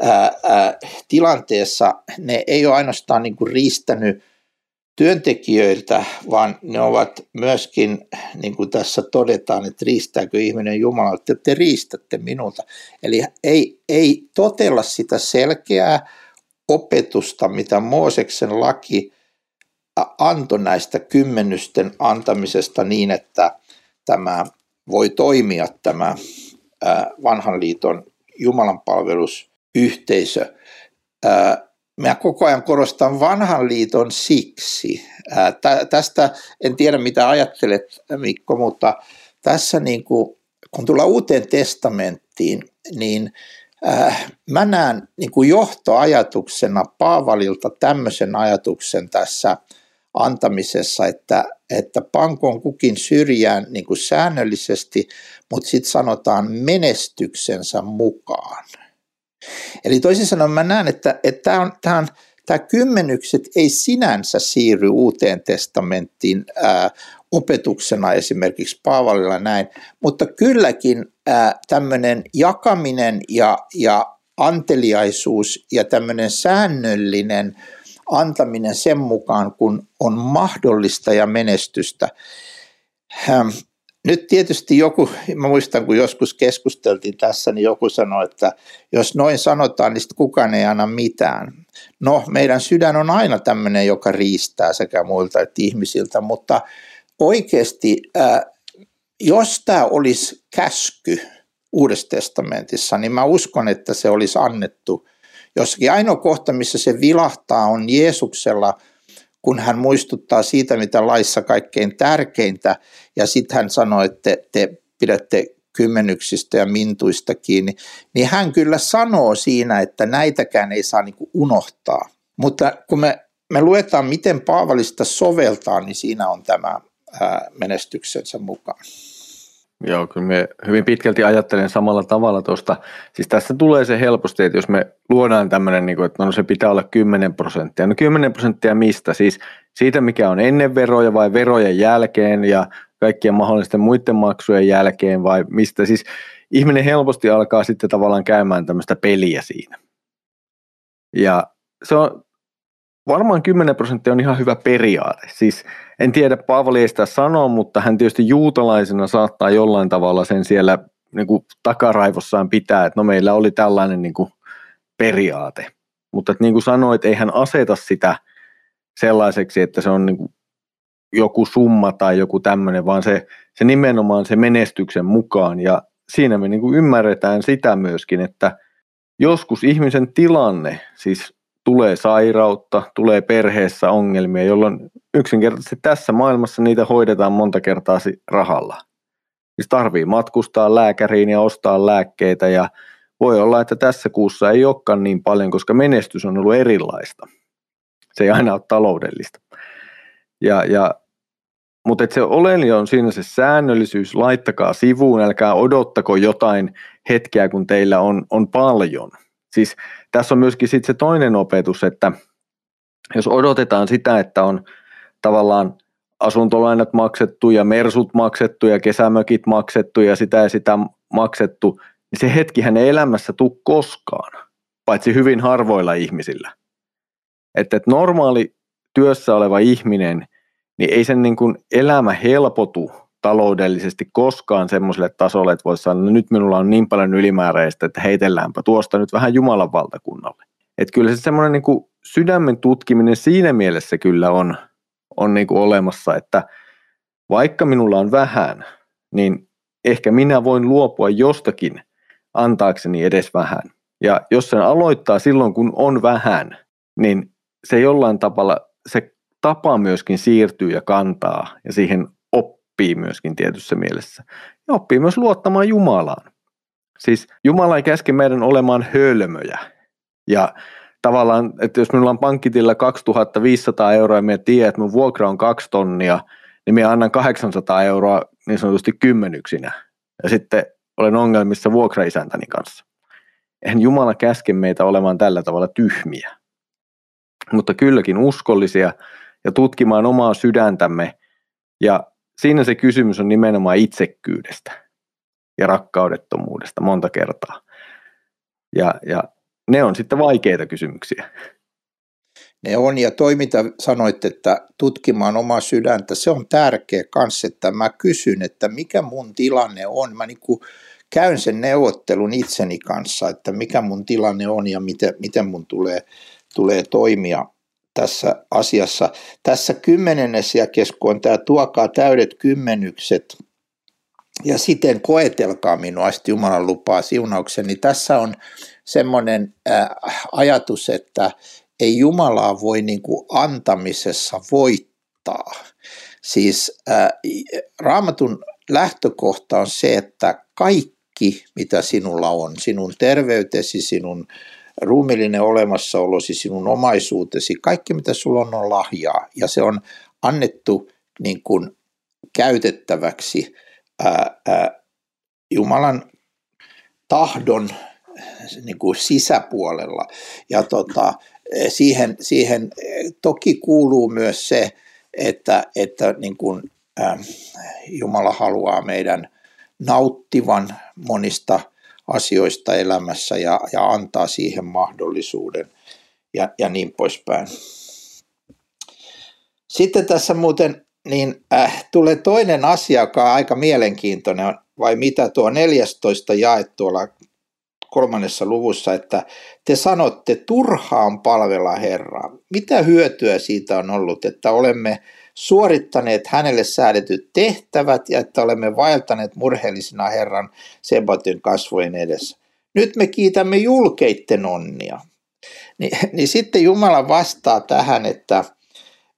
ää, ää, tilanteessa ne ei ole ainoastaan niin kuin riistänyt työntekijöiltä, vaan ne ovat myöskin, niin kuin tässä todetaan, että riistääkö ihminen Jumalalta, että te riistätte minulta. Eli ei, ei totella sitä selkeää opetusta, mitä Mooseksen laki antoi näistä kymmenysten antamisesta niin, että tämä voi toimia tämä vanhan liiton Jumalan palvelusyhteisö. Mä koko ajan korostan vanhan liiton siksi. Tästä en tiedä mitä ajattelet Mikko, mutta tässä niin kuin, kun tullaan uuteen testamenttiin, niin mä näen niin kuin johtoajatuksena Paavalilta tämmöisen ajatuksen tässä antamisessa, että, että pankoon kukin syrjään niin kuin säännöllisesti, mutta sitten sanotaan menestyksensä mukaan. Eli toisin sanoen mä näen, että, tämä, on, on, tämä kymmenykset ei sinänsä siirry uuteen testamenttiin ää, opetuksena esimerkiksi Paavalilla näin, mutta kylläkin tämmöinen jakaminen ja, ja anteliaisuus ja tämmöinen säännöllinen antaminen sen mukaan, kun on mahdollista ja menestystä. Nyt tietysti joku, mä muistan kun joskus keskusteltiin tässä, niin joku sanoi, että jos noin sanotaan, niin sitten kukaan ei anna mitään. No, meidän sydän on aina tämmöinen, joka riistää sekä muilta että ihmisiltä, mutta oikeasti, äh, jos tämä olisi käsky Uudessa testamentissa, niin mä uskon, että se olisi annettu jossakin. Ainoa kohta, missä se vilahtaa, on Jeesuksella, kun hän muistuttaa siitä, mitä laissa kaikkein tärkeintä, ja sitten hän sanoi, että te, te pidätte kymmenyksistä ja mintuista kiinni, niin hän kyllä sanoo siinä, että näitäkään ei saa niin unohtaa. Mutta kun me, me luetaan, miten Paavalista soveltaa, niin siinä on tämä menestyksensä mukaan.
Joo, kyllä me hyvin pitkälti ajattelen samalla tavalla tuosta. Siis tässä tulee se helposti, että jos me luodaan tämmöinen, niin että no se pitää olla 10 prosenttia. No 10 prosenttia mistä? Siis siitä, mikä on ennen veroja vai verojen jälkeen ja kaikkien mahdollisten muiden maksujen jälkeen vai mistä? Siis ihminen helposti alkaa sitten tavallaan käymään tämmöistä peliä siinä. Ja se on varmaan 10 prosenttia on ihan hyvä periaate. Siis en tiedä, Paavali ei sitä sanoa, mutta hän tietysti juutalaisena saattaa jollain tavalla sen siellä niin kuin takaraivossaan pitää, että no meillä oli tällainen niin kuin periaate. Mutta että niin kuin sanoit, ei hän aseta sitä sellaiseksi, että se on niin kuin joku summa tai joku tämmöinen, vaan se, se nimenomaan se menestyksen mukaan. Ja siinä me niin kuin ymmärretään sitä myöskin, että joskus ihmisen tilanne, siis tulee sairautta, tulee perheessä ongelmia, jolloin yksinkertaisesti tässä maailmassa niitä hoidetaan monta kertaa rahalla. Siis tarvii matkustaa lääkäriin ja ostaa lääkkeitä ja voi olla, että tässä kuussa ei olekaan niin paljon, koska menestys on ollut erilaista. Se ei aina ole taloudellista. Ja, ja, mutta se oleellinen on siinä se säännöllisyys, laittakaa sivuun, älkää odottako jotain hetkeä, kun teillä on, on paljon. Siis tässä on myöskin sit se toinen opetus, että jos odotetaan sitä, että on tavallaan asuntolainat maksettu ja mersut maksettu ja kesämökit maksettu ja sitä ja sitä maksettu, niin se hetkihän ei elämässä tule koskaan, paitsi hyvin harvoilla ihmisillä. Että, että normaali työssä oleva ihminen, niin ei sen niin kuin elämä helpotu taloudellisesti koskaan semmoiselle tasolle, että voisi sanoa, että no nyt minulla on niin paljon ylimääräistä, että heitelläänpä tuosta nyt vähän Jumalan valtakunnalle. Että kyllä se semmoinen niin kuin sydämen tutkiminen siinä mielessä kyllä on, on niin kuin olemassa, että vaikka minulla on vähän, niin ehkä minä voin luopua jostakin antaakseni edes vähän. Ja jos sen aloittaa silloin, kun on vähän, niin se jollain tavalla, se tapa myöskin siirtyy ja kantaa ja siihen oppii myöskin tietyssä mielessä. Ja oppii myös luottamaan Jumalaan. Siis Jumala ei käske meidän olemaan hölmöjä. Ja tavallaan, että jos minulla on pankkitillä 2500 euroa ja minä tiedän, että mun vuokra on kaksi tonnia, niin minä annan 800 euroa niin sanotusti kymmenyksinä. Ja sitten olen ongelmissa vuokraisäntäni kanssa. Eihän Jumala käske meitä olemaan tällä tavalla tyhmiä, mutta kylläkin uskollisia ja tutkimaan omaa sydäntämme ja siinä se kysymys on nimenomaan itsekkyydestä ja rakkaudettomuudesta monta kertaa. Ja, ja ne on sitten vaikeita kysymyksiä.
Ne on, ja toi mitä sanoit, että tutkimaan omaa sydäntä, se on tärkeä kanssa, että mä kysyn, että mikä mun tilanne on. Mä niin käyn sen neuvottelun itseni kanssa, että mikä mun tilanne on ja miten, miten mun tulee, tulee toimia tässä asiassa. Tässä kymmenennessä jakeessa, kun on tämä tuokaa täydet kymmenykset ja siten koetelkaa minua, sitten Jumalan lupaa siunauksen, niin tässä on semmoinen äh, ajatus, että ei Jumalaa voi niin kuin antamisessa voittaa. Siis äh, raamatun lähtökohta on se, että kaikki mitä sinulla on, sinun terveytesi, sinun ruumillinen olemassaolosi, sinun omaisuutesi, kaikki mitä sulla on on lahjaa ja se on annettu niin kuin käytettäväksi ää, ää, Jumalan tahdon niin kuin sisäpuolella. Ja tota, siihen, siihen toki kuuluu myös se, että, että niin kuin, äh, Jumala haluaa meidän nauttivan monista asioista elämässä ja, ja antaa siihen mahdollisuuden ja, ja niin poispäin. Sitten tässä muuten niin äh, tulee toinen asia, joka on aika mielenkiintoinen, vai mitä tuo 14 jae tuolla kolmannessa luvussa, että te sanotte turhaan palvella Herraa. Mitä hyötyä siitä on ollut, että olemme suorittaneet hänelle säädetyt tehtävät ja että olemme vaeltaneet murheellisina Herran sebatin kasvojen edessä. Nyt me kiitämme julkeitten onnia. Ni, niin sitten Jumala vastaa tähän, että,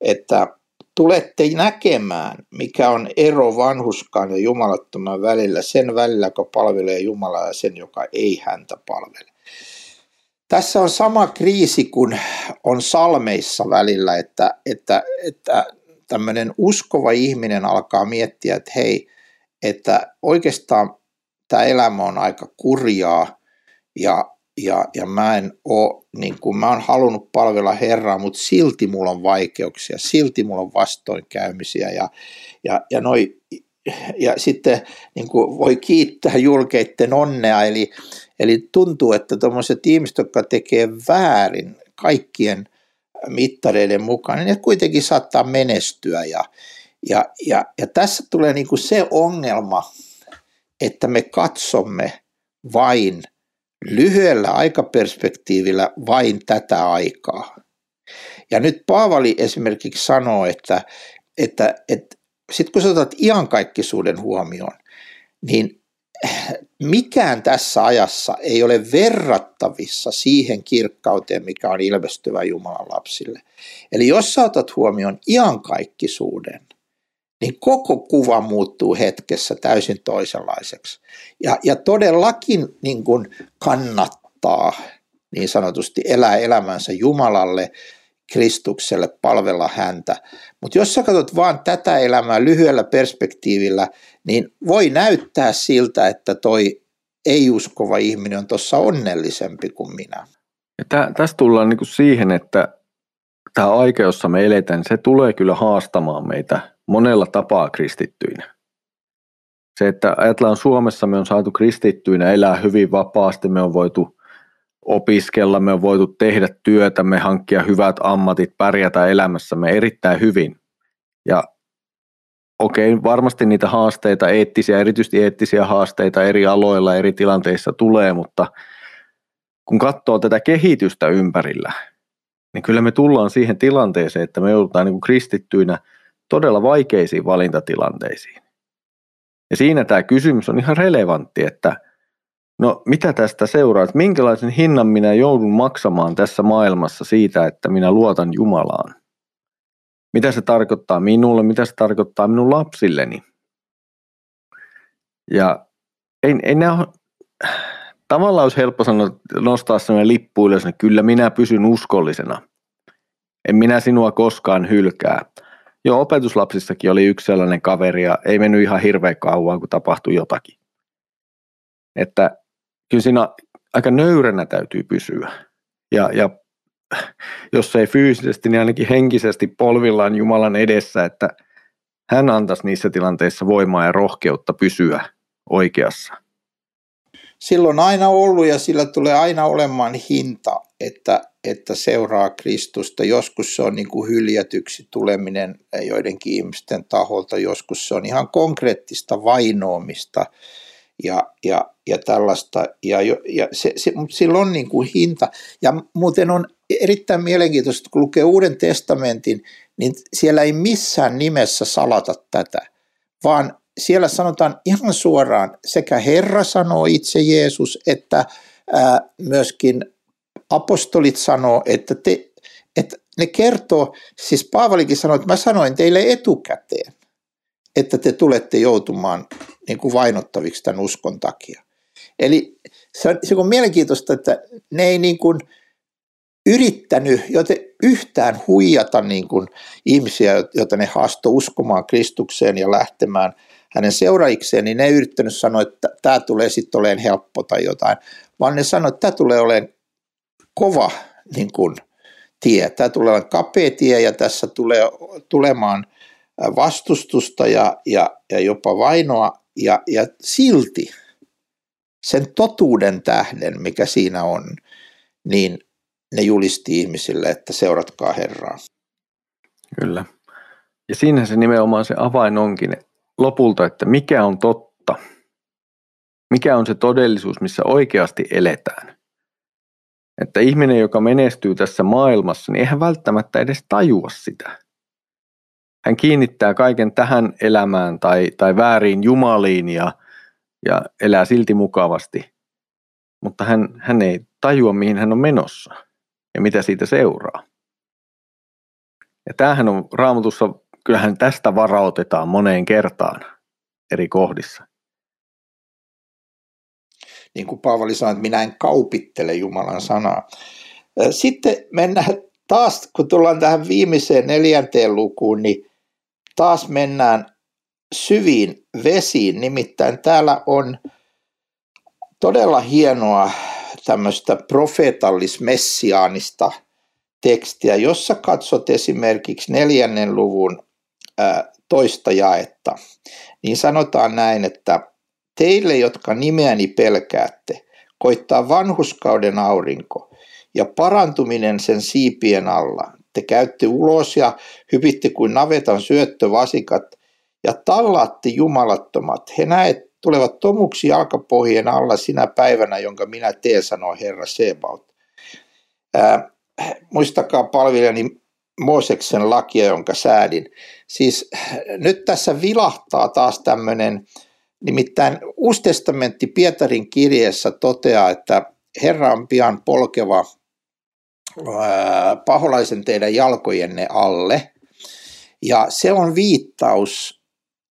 että tulette näkemään, mikä on ero vanhuskaan ja jumalattoman välillä, sen välillä, joka palvelee Jumalaa ja sen, joka ei häntä palvele. Tässä on sama kriisi kuin on salmeissa välillä, että, että, että tämmöinen uskova ihminen alkaa miettiä, että hei, että oikeastaan tämä elämä on aika kurjaa ja, ja, ja mä en ole, niin kuin mä oon halunnut palvella Herraa, mutta silti mulla on vaikeuksia, silti mulla on vastoinkäymisiä ja, ja, ja, noi, ja sitten niin kuin voi kiittää julkeitten onnea, eli, eli tuntuu, että tuommoiset ihmiset, jotka tekee väärin kaikkien mittareiden mukaan, niin ne kuitenkin saattaa menestyä ja, ja, ja, ja tässä tulee niin kuin se ongelma, että me katsomme vain – lyhyellä aikaperspektiivillä vain tätä aikaa. Ja nyt Paavali esimerkiksi sanoo, että, että, että sitten kun sä otat iankaikkisuuden huomioon, niin mikään tässä ajassa ei ole verrattavissa siihen kirkkauteen, mikä on ilmestyvä Jumalan lapsille. Eli jos sä otat huomioon iankaikkisuuden, niin koko kuva muuttuu hetkessä täysin toisenlaiseksi. Ja, ja todellakin niin kuin kannattaa niin sanotusti elää elämänsä Jumalalle, Kristukselle, palvella häntä. Mutta jos sä katsot vaan tätä elämää lyhyellä perspektiivillä, niin voi näyttää siltä, että toi ei-uskova ihminen on tuossa onnellisempi kuin minä.
Ja tästä tullaan niinku siihen, että tämä aika, jossa me eletään, se tulee kyllä haastamaan meitä monella tapaa kristittyinä. Se, että ajatellaan Suomessa, me on saatu kristittyinä elää hyvin vapaasti, me on voitu opiskella, me on voitu tehdä työtä, me hankkia hyvät ammatit, pärjätä elämässämme erittäin hyvin. Ja okei, okay, varmasti niitä haasteita, eettisiä, erityisesti eettisiä haasteita eri aloilla, eri tilanteissa tulee, mutta kun katsoo tätä kehitystä ympärillä, niin kyllä me tullaan siihen tilanteeseen, että me joudutaan niin kuin kristittyinä – todella vaikeisiin valintatilanteisiin. Ja siinä tämä kysymys on ihan relevantti, että no mitä tästä seuraa, minkälaisen hinnan minä joudun maksamaan tässä maailmassa siitä, että minä luotan Jumalaan. Mitä se tarkoittaa minulle, mitä se tarkoittaa minun lapsilleni. Ja ei, ei nämä tavallaan olisi helppo sanoa, nostaa sellainen lippu ylös, että kyllä minä pysyn uskollisena. En minä sinua koskaan hylkää. Joo, opetuslapsissakin oli yksi sellainen kaveri ja ei mennyt ihan hirveän kauan, kun tapahtui jotakin. Että kyllä siinä aika nöyränä täytyy pysyä. Ja, ja jos ei fyysisesti, niin ainakin henkisesti polvillaan Jumalan edessä, että hän antaisi niissä tilanteissa voimaa ja rohkeutta pysyä oikeassa.
Silloin aina ollut ja sillä tulee aina olemaan hinta, että että seuraa Kristusta. Joskus se on niin kuin hyljätyksi tuleminen joidenkin ihmisten taholta, joskus se on ihan konkreettista vainoamista ja, ja, ja tällaista. Ja, ja se, se, mutta sillä on niin kuin hinta. Ja muuten on erittäin mielenkiintoista, kun lukee Uuden testamentin, niin siellä ei missään nimessä salata tätä, vaan siellä sanotaan ihan suoraan, sekä Herra sanoo itse Jeesus, että ää, myöskin apostolit sanoo, että, te, että ne kertoo, siis Paavalikin sanoi, että mä sanoin teille etukäteen, että te tulette joutumaan niin kuin vainottaviksi tämän uskon takia. Eli se on, se on mielenkiintoista, että ne ei niin kuin yrittänyt joten yhtään huijata niin kuin ihmisiä, joita ne haastoi uskomaan Kristukseen ja lähtemään hänen seuraikseen, niin ne ei yrittänyt sanoa, että tämä tulee sitten olemaan helppo tai jotain, vaan ne sanoivat, että tämä tulee olemaan kova niin kuin, tie. Tämä tulee olemaan kapea tie ja tässä tulee tulemaan vastustusta ja, ja, ja jopa vainoa ja, ja silti sen totuuden tähden, mikä siinä on, niin ne julisti ihmisille, että seuratkaa Herraa.
Kyllä. Ja siinä se nimenomaan se avain onkin lopulta, että mikä on totta. Mikä on se todellisuus, missä oikeasti eletään. Että ihminen, joka menestyy tässä maailmassa, niin eihän välttämättä edes tajua sitä. Hän kiinnittää kaiken tähän elämään tai, tai väärin jumaliin ja, ja elää silti mukavasti. Mutta hän, hän ei tajua, mihin hän on menossa ja mitä siitä seuraa. Ja tämähän on raamatussa, kyllähän tästä varautetaan moneen kertaan eri kohdissa.
Niin kuin Paavali sanoi, että minä en kaupittele Jumalan sanaa. Sitten mennään taas, kun tullaan tähän viimeiseen neljänteen lukuun, niin taas mennään syviin vesiin. Nimittäin täällä on todella hienoa tämmöistä profeetallis-messiaanista tekstiä, jossa katsot esimerkiksi neljännen luvun toista jaetta, niin sanotaan näin, että teille, jotka nimeäni pelkäätte, koittaa vanhuskauden aurinko ja parantuminen sen siipien alla. Te käytte ulos ja hypitte kuin navetan syöttövasikat ja tallaatte jumalattomat. He näet tulevat tomuksi jalkapohjien alla sinä päivänä, jonka minä teen, sanoo Herra Sebaut. Ää, muistakaa palvelijani Mooseksen lakia, jonka säädin. Siis nyt tässä vilahtaa taas tämmöinen, nimittäin Uusi testamentti Pietarin kirjeessä toteaa, että Herra on pian polkeva paholaisen teidän jalkojenne alle. Ja se on viittaus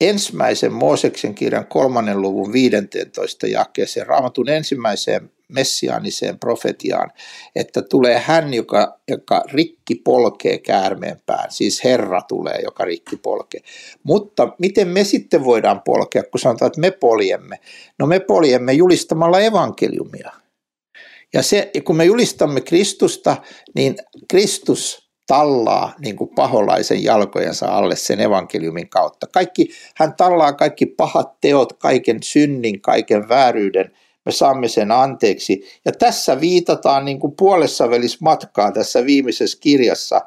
ensimmäisen Mooseksen kirjan kolmannen luvun 15 jakeeseen, raamatun ensimmäiseen messiaaniseen profetiaan, että tulee hän, joka, joka rikki polkee käärmeen pään, siis Herra tulee, joka rikki polkee. Mutta miten me sitten voidaan polkea, kun sanotaan, että me poljemme? No me poljemme julistamalla evankeliumia. Ja se, kun me julistamme Kristusta, niin Kristus tallaa niin kuin paholaisen jalkojensa alle sen evankeliumin kautta. Kaikki, hän tallaa kaikki pahat teot, kaiken synnin, kaiken vääryyden. Me saamme sen anteeksi. Ja tässä viitataan niin kuin puolessa välissä matkaa tässä viimeisessä kirjassa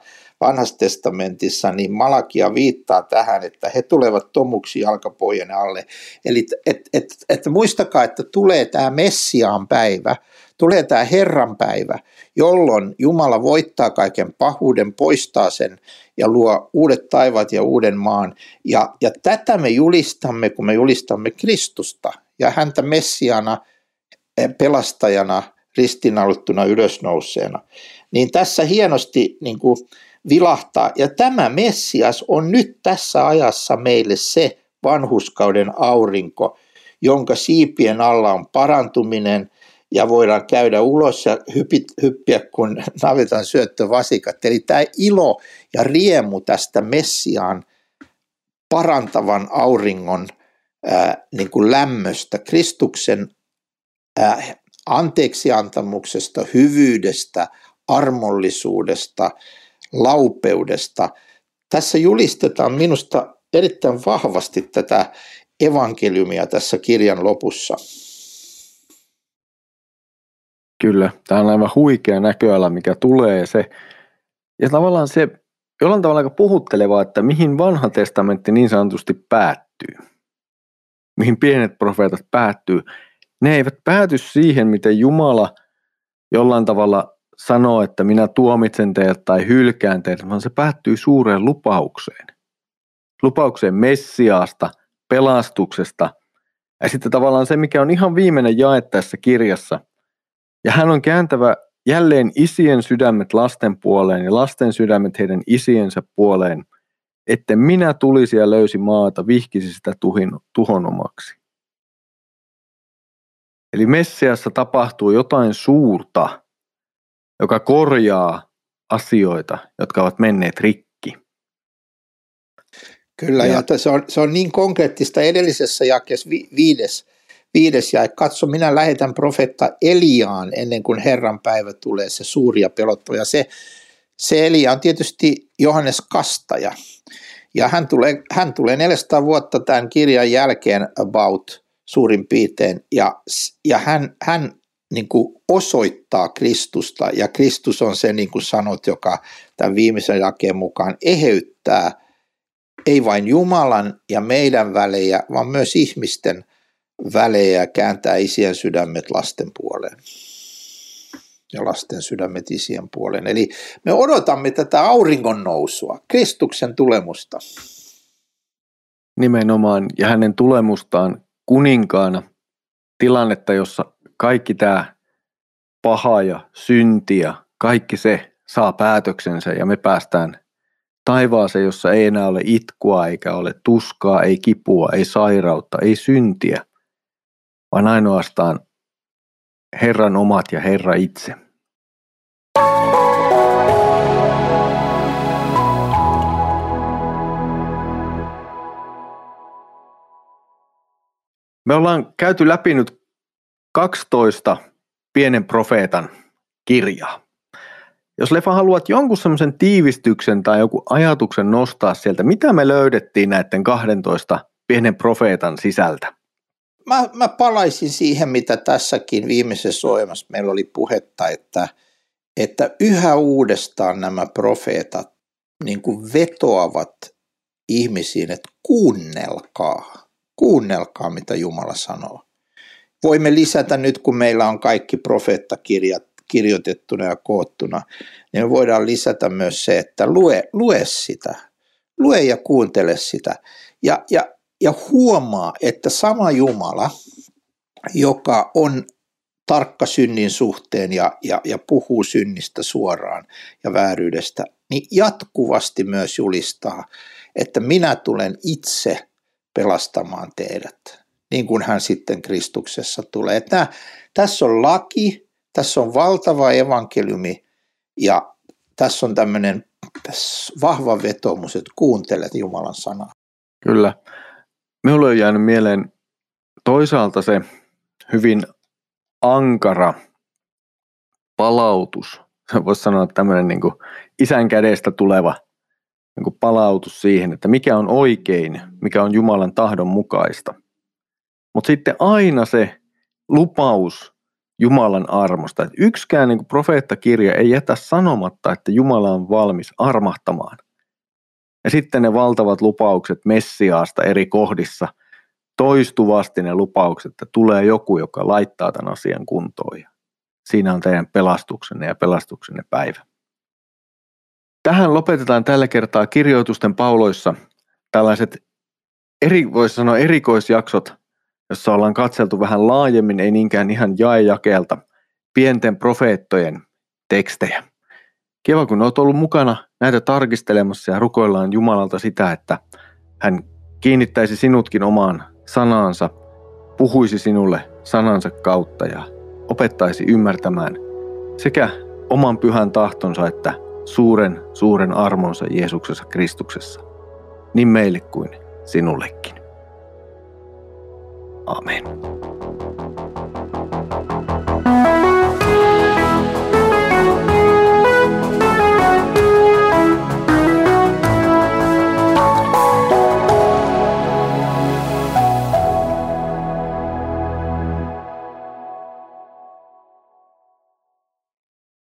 vanhassa testamentissa, niin Malakia viittaa tähän, että he tulevat tomuksi jalkapohjan alle. Eli et, et, et muistakaa, että tulee tämä Messiaan päivä, tulee tämä Herran päivä, jolloin Jumala voittaa kaiken pahuuden, poistaa sen ja luo uudet taivaat ja uuden maan. Ja, ja tätä me julistamme, kun me julistamme Kristusta ja häntä Messiana, eh, pelastajana, ristinaulittuna ylösnouseena. Niin tässä hienosti niin kuin vilahtaa. Ja tämä Messias on nyt tässä ajassa meille se vanhuskauden aurinko, jonka siipien alla on parantuminen – ja voidaan käydä ulos ja hypit, hyppiä kun navetan syöttövasikat. Eli tämä ilo ja riemu tästä Messiaan parantavan auringon ää, niin kuin lämmöstä, Kristuksen ää, anteeksiantamuksesta, hyvyydestä, armollisuudesta, laupeudesta. Tässä julistetaan minusta erittäin vahvasti tätä evankeliumia tässä kirjan lopussa.
Kyllä, tämä on aivan huikea näköala, mikä tulee se. Ja tavallaan se jollain tavalla aika puhuttelevaa, että mihin vanha testamentti niin sanotusti päättyy. Mihin pienet profeetat päättyy. Ne eivät pääty siihen, miten Jumala jollain tavalla sanoo, että minä tuomitsen teidät tai hylkään teidät, vaan se päättyy suureen lupaukseen. Lupaukseen Messiaasta, pelastuksesta. Ja sitten tavallaan se, mikä on ihan viimeinen jae tässä kirjassa – ja hän on kääntävä jälleen isien sydämet lasten puoleen ja lasten sydämet heidän isiensä puoleen, että minä tulisi ja löysi maata, vihkisi sitä tuhin, tuhonomaksi. Eli Messiassa tapahtuu jotain suurta, joka korjaa asioita, jotka ovat menneet rikki.
Kyllä, ja, ja se, on, se on niin konkreettista edellisessä jakeessa vi, viides, viides ja katso, minä lähetän profetta Eliaan ennen kuin Herran päivä tulee, se suuri ja pelottava. Se, se Elia on tietysti Johannes Kastaja, ja hän tulee, hän tulee 400 vuotta tämän kirjan jälkeen about suurin piirtein, ja, ja hän, hän niin kuin osoittaa Kristusta, ja Kristus on se, niin kuin sanot, joka tämän viimeisen jakeen mukaan eheyttää ei vain Jumalan ja meidän välejä, vaan myös ihmisten välejä ja kääntää isien sydämet lasten puoleen ja lasten sydämet isien puoleen. Eli me odotamme tätä auringon nousua, Kristuksen tulemusta.
Nimenomaan, ja hänen tulemustaan kuninkaana tilannetta, jossa kaikki tämä paha ja synti ja kaikki se saa päätöksensä ja me päästään taivaaseen, jossa ei enää ole itkua eikä ole tuskaa, ei kipua, ei sairautta, ei syntiä, vaan ainoastaan Herran omat ja Herra itse. Me ollaan käyty läpi nyt 12 pienen profeetan kirjaa. Jos Lefa haluat jonkun semmoisen tiivistyksen tai joku ajatuksen nostaa sieltä, mitä me löydettiin näiden 12 pienen profeetan sisältä?
Mä, mä palaisin siihen, mitä tässäkin viimeisessä ohjelmassa meillä oli puhetta, että, että yhä uudestaan nämä profeetat niin kuin vetoavat ihmisiin, että kuunnelkaa, kuunnelkaa mitä Jumala sanoo. Voimme lisätä nyt, kun meillä on kaikki profeettakirjat kirjoitettuna ja koottuna, niin me voidaan lisätä myös se, että lue, lue sitä. Lue ja kuuntele sitä. Ja, ja, ja huomaa, että sama Jumala, joka on tarkka synnin suhteen ja, ja, ja puhuu synnistä suoraan ja vääryydestä, niin jatkuvasti myös julistaa, että minä tulen itse pelastamaan teidät, niin kuin hän sitten Kristuksessa tulee. Että tässä on laki, tässä on valtava evankeliumi ja tässä on tämmöinen tässä vahva vetomus, että kuuntelet Jumalan sanaa.
Kyllä. Minulle on jäänyt mieleen toisaalta se hyvin ankara palautus. Voisi sanoa tämmöinen niin kuin isän kädestä tuleva niin kuin palautus siihen, että mikä on oikein, mikä on Jumalan tahdon mukaista. Mutta sitten aina se lupaus Jumalan armosta. Että yksikään niin profeettakirja ei jätä sanomatta, että Jumala on valmis armahtamaan. Ja sitten ne valtavat lupaukset Messiaasta eri kohdissa, toistuvasti ne lupaukset, että tulee joku, joka laittaa tämän asian kuntoon. Siinä on teidän pelastuksenne ja pelastuksenne päivä. Tähän lopetetaan tällä kertaa kirjoitusten pauloissa tällaiset, eri, voisi sanoa erikoisjaksot jossa ollaan katseltu vähän laajemmin, ei niinkään ihan jaejakeelta, pienten profeettojen tekstejä. Kiva, kun olet ollut mukana näitä tarkistelemassa ja rukoillaan Jumalalta sitä, että hän kiinnittäisi sinutkin omaan sanaansa, puhuisi sinulle sanansa kautta ja opettaisi ymmärtämään sekä oman pyhän tahtonsa että suuren, suuren armonsa Jeesuksessa Kristuksessa, niin meille kuin sinullekin. Amen.